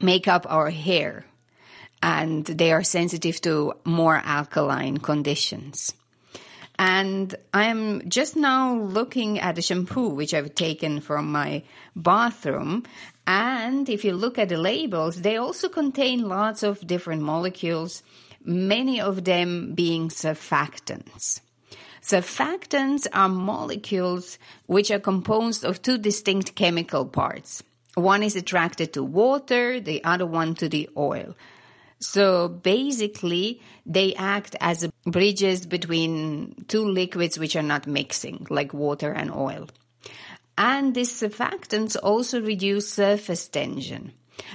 S: make up our hair and they are sensitive to more alkaline conditions. And I'm just now looking at a shampoo which I've taken from my bathroom. And if you look at the labels, they also contain lots of different molecules, many of them being surfactants. Surfactants are molecules which are composed of two distinct chemical parts. One is attracted to water, the other one to the oil. So basically, they act as bridges between two liquids which are not mixing, like water and oil. And these surfactants also reduce surface tension.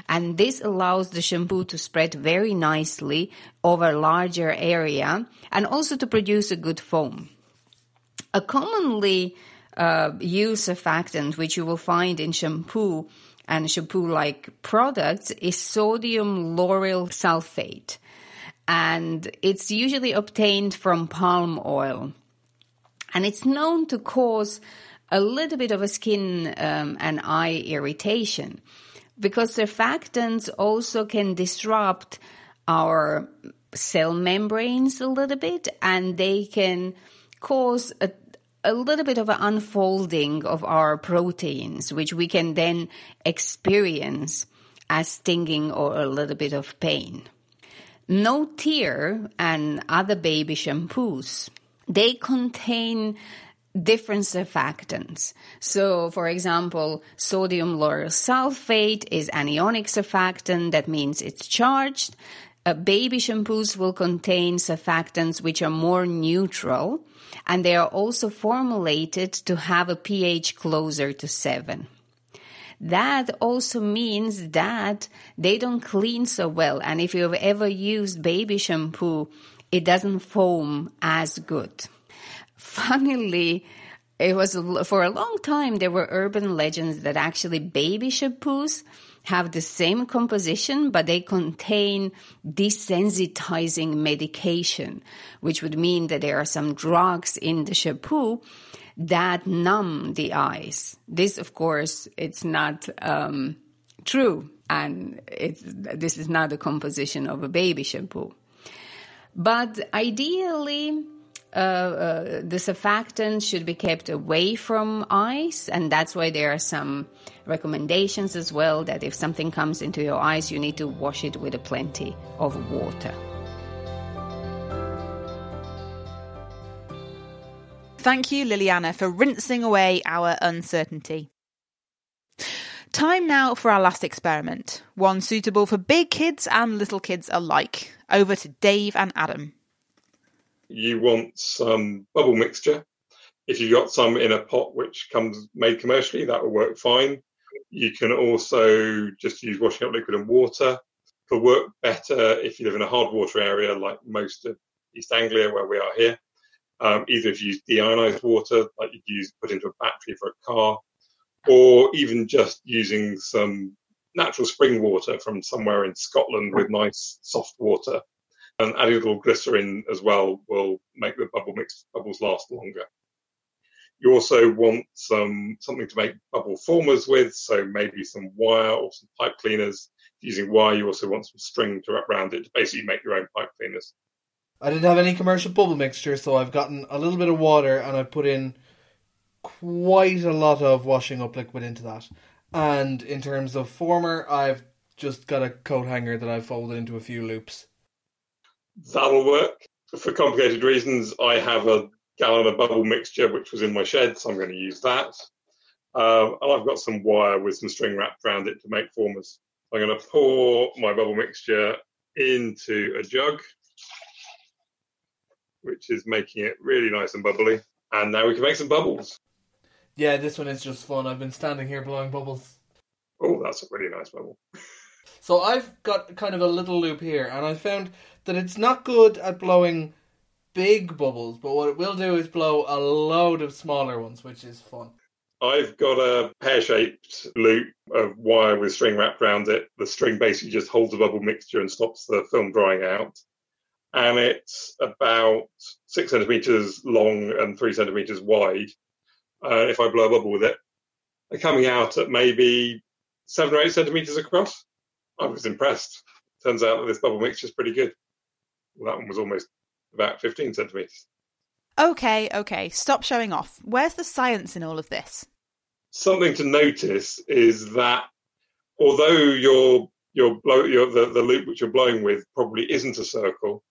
S: And this allows the shampoo to spread very nicely over a larger area and also to produce a good foam. A commonly uh, used surfactant, which you will find in shampoo, and shampoo like products is sodium lauryl sulfate. And it's usually obtained from palm oil. And it's known to cause a little bit of a skin um, and eye irritation because surfactants also can disrupt our cell membranes a little bit and they can cause a a little bit of an unfolding of our proteins, which we can then experience as stinging or a little bit of pain. No Tear and other baby shampoos, they contain different surfactants. So, for example, sodium lauryl sulfate is anionic surfactant, that means it's charged. Uh, baby shampoos will contain surfactants which are more neutral and they are also formulated to have a pH closer to 7. That also means that they don't clean so well. And if you've ever used baby shampoo, it doesn't foam as good. Funnily, it was for a long time there were urban legends that actually baby shampoos have the same composition, but they contain desensitizing medication, which would mean that there are some drugs in the shampoo that numb the eyes. This, of course, it's not um, true, and this is not the composition of a baby shampoo. But ideally, uh, uh, the surfactants should be kept away from eyes, and that's why there are some recommendations as well that if something comes into your eyes, you need to wash it with a plenty of water.
E: Thank you, Ljiljana, for rinsing away our uncertainty. Time now for our last experiment, one suitable for big kids and little kids alike. Over to Dave and Adam.
H: You want some bubble mixture. If you've got some in a pot which comes made commercially, that will work fine. You can also just use washing up liquid and water. It'll work better if you live in a hard water area like most of East Anglia, where we are here. Um, either if you use deionized water, like you'd use put into a battery for a car, or even just using some natural spring water from somewhere in Scotland with nice soft water. And adding a little glycerin as well will make the bubble mix bubbles last longer. You also want some something to make bubble formers with, so maybe some wire or some pipe cleaners. Using wire, you also want some string to wrap around it to basically make your own pipe cleaners.
G: I didn't have any commercial bubble mixture, so I've gotten a little bit of water and I've put in quite a lot of washing up liquid into that. And in terms of former, I've just got a coat hanger that I've folded into a few loops.
H: That'll work. For complicated reasons, I have a gallon of bubble mixture which was in my shed, so I'm going to use that. Um, and I've got some wire with some string wrapped around it to make formers. I'm going to pour my bubble mixture into a jug, which is making it really nice and bubbly. And now we can make some bubbles.
G: Yeah, this one is just fun. I've been standing here blowing bubbles.
H: Oh, that's a really nice bubble.
G: So I've got kind of a little loop here, and I found that it's not good at blowing big bubbles, but what it will do is blow a load of smaller ones, which is fun.
H: I've got a pear shaped loop of wire with string wrapped around it. The string basically just holds the bubble mixture and stops the film drying out. And it's about six centimeters long and three centimeters wide. Uh, if I blow a bubble with it, they're coming out at maybe seven or eight centimeters across. I was impressed. Turns out that this bubble mixture is pretty good. Well, that one was almost about 15 centimeters.
E: Okay, okay, stop showing off. Where's the science in all of this?
H: Something to notice is that although your your blow your the, the loop which you're blowing with probably isn't a circle,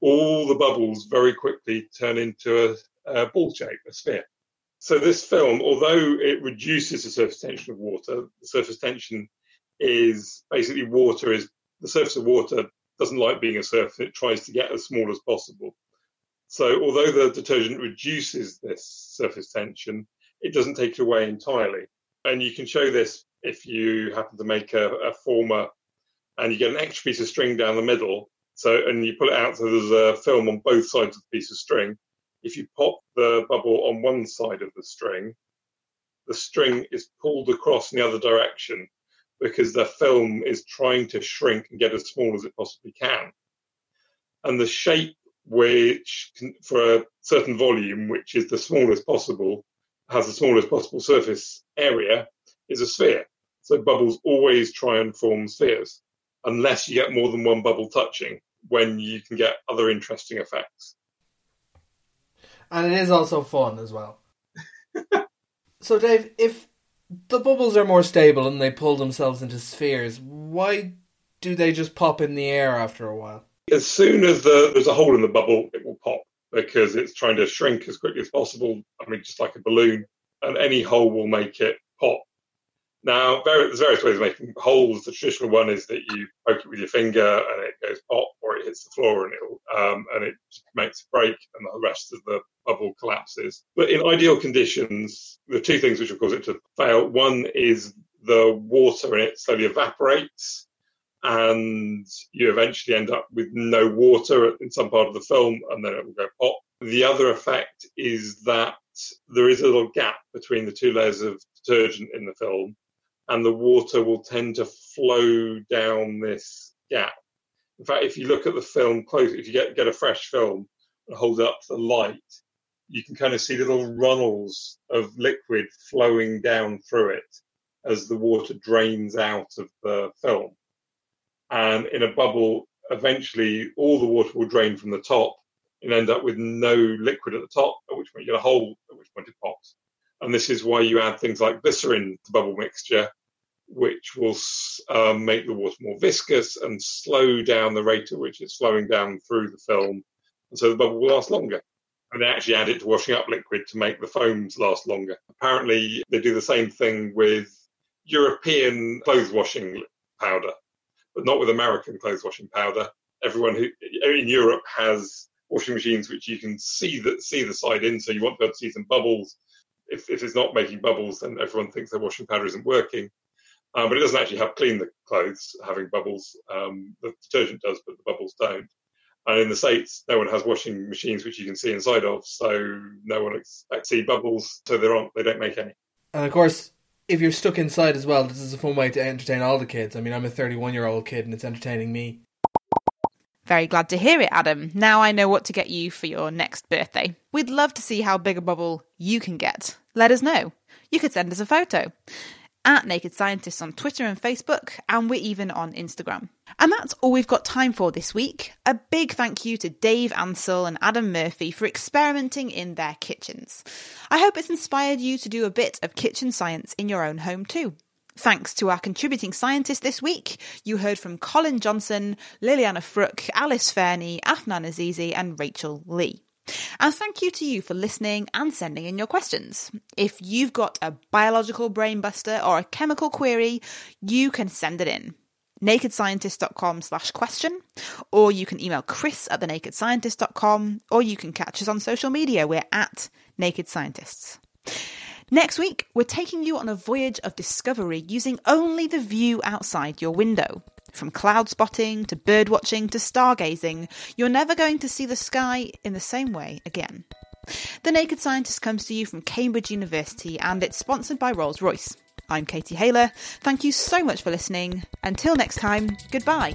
H: all the bubbles very quickly turn into a, a ball shape, a sphere. So this film, although it reduces the surface tension of water, the surface tension is basically water is the surface of water doesn't like being a surface. It tries to get as small as possible. So although the detergent reduces this surface tension, it doesn't take it away entirely. And you can show this if you happen to make a, a former and you get an extra piece of string down the middle. So and you pull it out so there's a film on both sides of the piece of string. If you pop the bubble on one side of the string, the string is pulled across in the other direction because the film is trying to shrink and get as small as it possibly can. And the shape, which can, for a certain volume, which is the smallest possible, has the smallest possible surface area, is a sphere. So bubbles always try and form spheres, unless you get more than one bubble touching, when you can get other interesting effects.
G: And it is also fun as well. so, Dave, if the bubbles are more stable and they pull themselves into spheres. Why do they just pop in the air after a while?
H: As soon as the, there's a hole in the bubble, it will pop because it's trying to shrink as quickly as possible. I mean, just like a balloon, and any hole will make it pop. Now, there's various ways of making holes. The traditional one is that you poke it with your finger and it goes pop, or it hits the floor and it um, and it makes a break, and the rest of the bubble collapses. But in ideal conditions, the two things which will cause it to fail: one is the water in it slowly evaporates, and you eventually end up with no water in some part of the film, and then it will go pop. The other effect is that there is a little gap between the two layers of detergent in the film and the water will tend to flow down this gap. In fact, if you look at the film close, if you get, get a fresh film and hold up the light, you can kind of see little runnels of liquid flowing down through it as the water drains out of the film. And in a bubble, eventually all the water will drain from the top and end up with no liquid at the top, at which point you get a hole, at which point it pops. And this is why you add things like glycerin to bubble mixture, which will um, make the water more viscous and slow down the rate at which it's flowing down through the film. And so the bubble will last longer. And they actually add it to washing up liquid to make the foams last longer. Apparently, they do the same thing with European clothes washing powder, but not with American clothes washing powder. Everyone who in Europe has washing machines which you can see that see the side in, so you want to be able to see some bubbles. If, if it's not making bubbles, then everyone thinks their washing powder isn't working. Um, but it doesn't actually help clean the clothes having bubbles. Um, the detergent does, but the bubbles don't. And in the States, no one has washing machines which you can see inside of, so no one expects see bubbles, so they aren't, they don't make any.
G: And of course, if you're stuck inside as well, this is a fun way to entertain all the kids. I mean, I'm a 31 year old kid and it's entertaining me.
E: Very glad to hear it, Adam. Now I know what to get you for your next birthday. We'd love to see how big a bubble you can get. Let us know. You could send us a photo at Naked Scientists on Twitter and Facebook, and we're even on Instagram. And that's all we've got time for this week. A big thank you to Dave Ansell and Adam Murphy for experimenting in their kitchens. I hope it's inspired you to do a bit of kitchen science in your own home too. Thanks to our contributing scientists this week. You heard from Colin Johnson, Ljiljana Fruk, Alice Fairnie, Afnan Azizi, and Rachel Lee. And thank you to you for listening and sending in your questions. If you've got a biological brainbuster or a chemical query, you can send it in. nakedscientist.com slash question, or you can email chris at thenakedscientist.com, or you can catch us on social media. We're at Naked Scientists. Next week, we're taking you on a voyage of discovery using only the view outside your window. From cloud spotting to bird watching to stargazing, you're never going to see the sky in the same way again. The Naked Scientist comes to you from Cambridge University and it's sponsored by Rolls Royce. I'm Katie Haylor. Thank you so much for listening. Until next time, goodbye.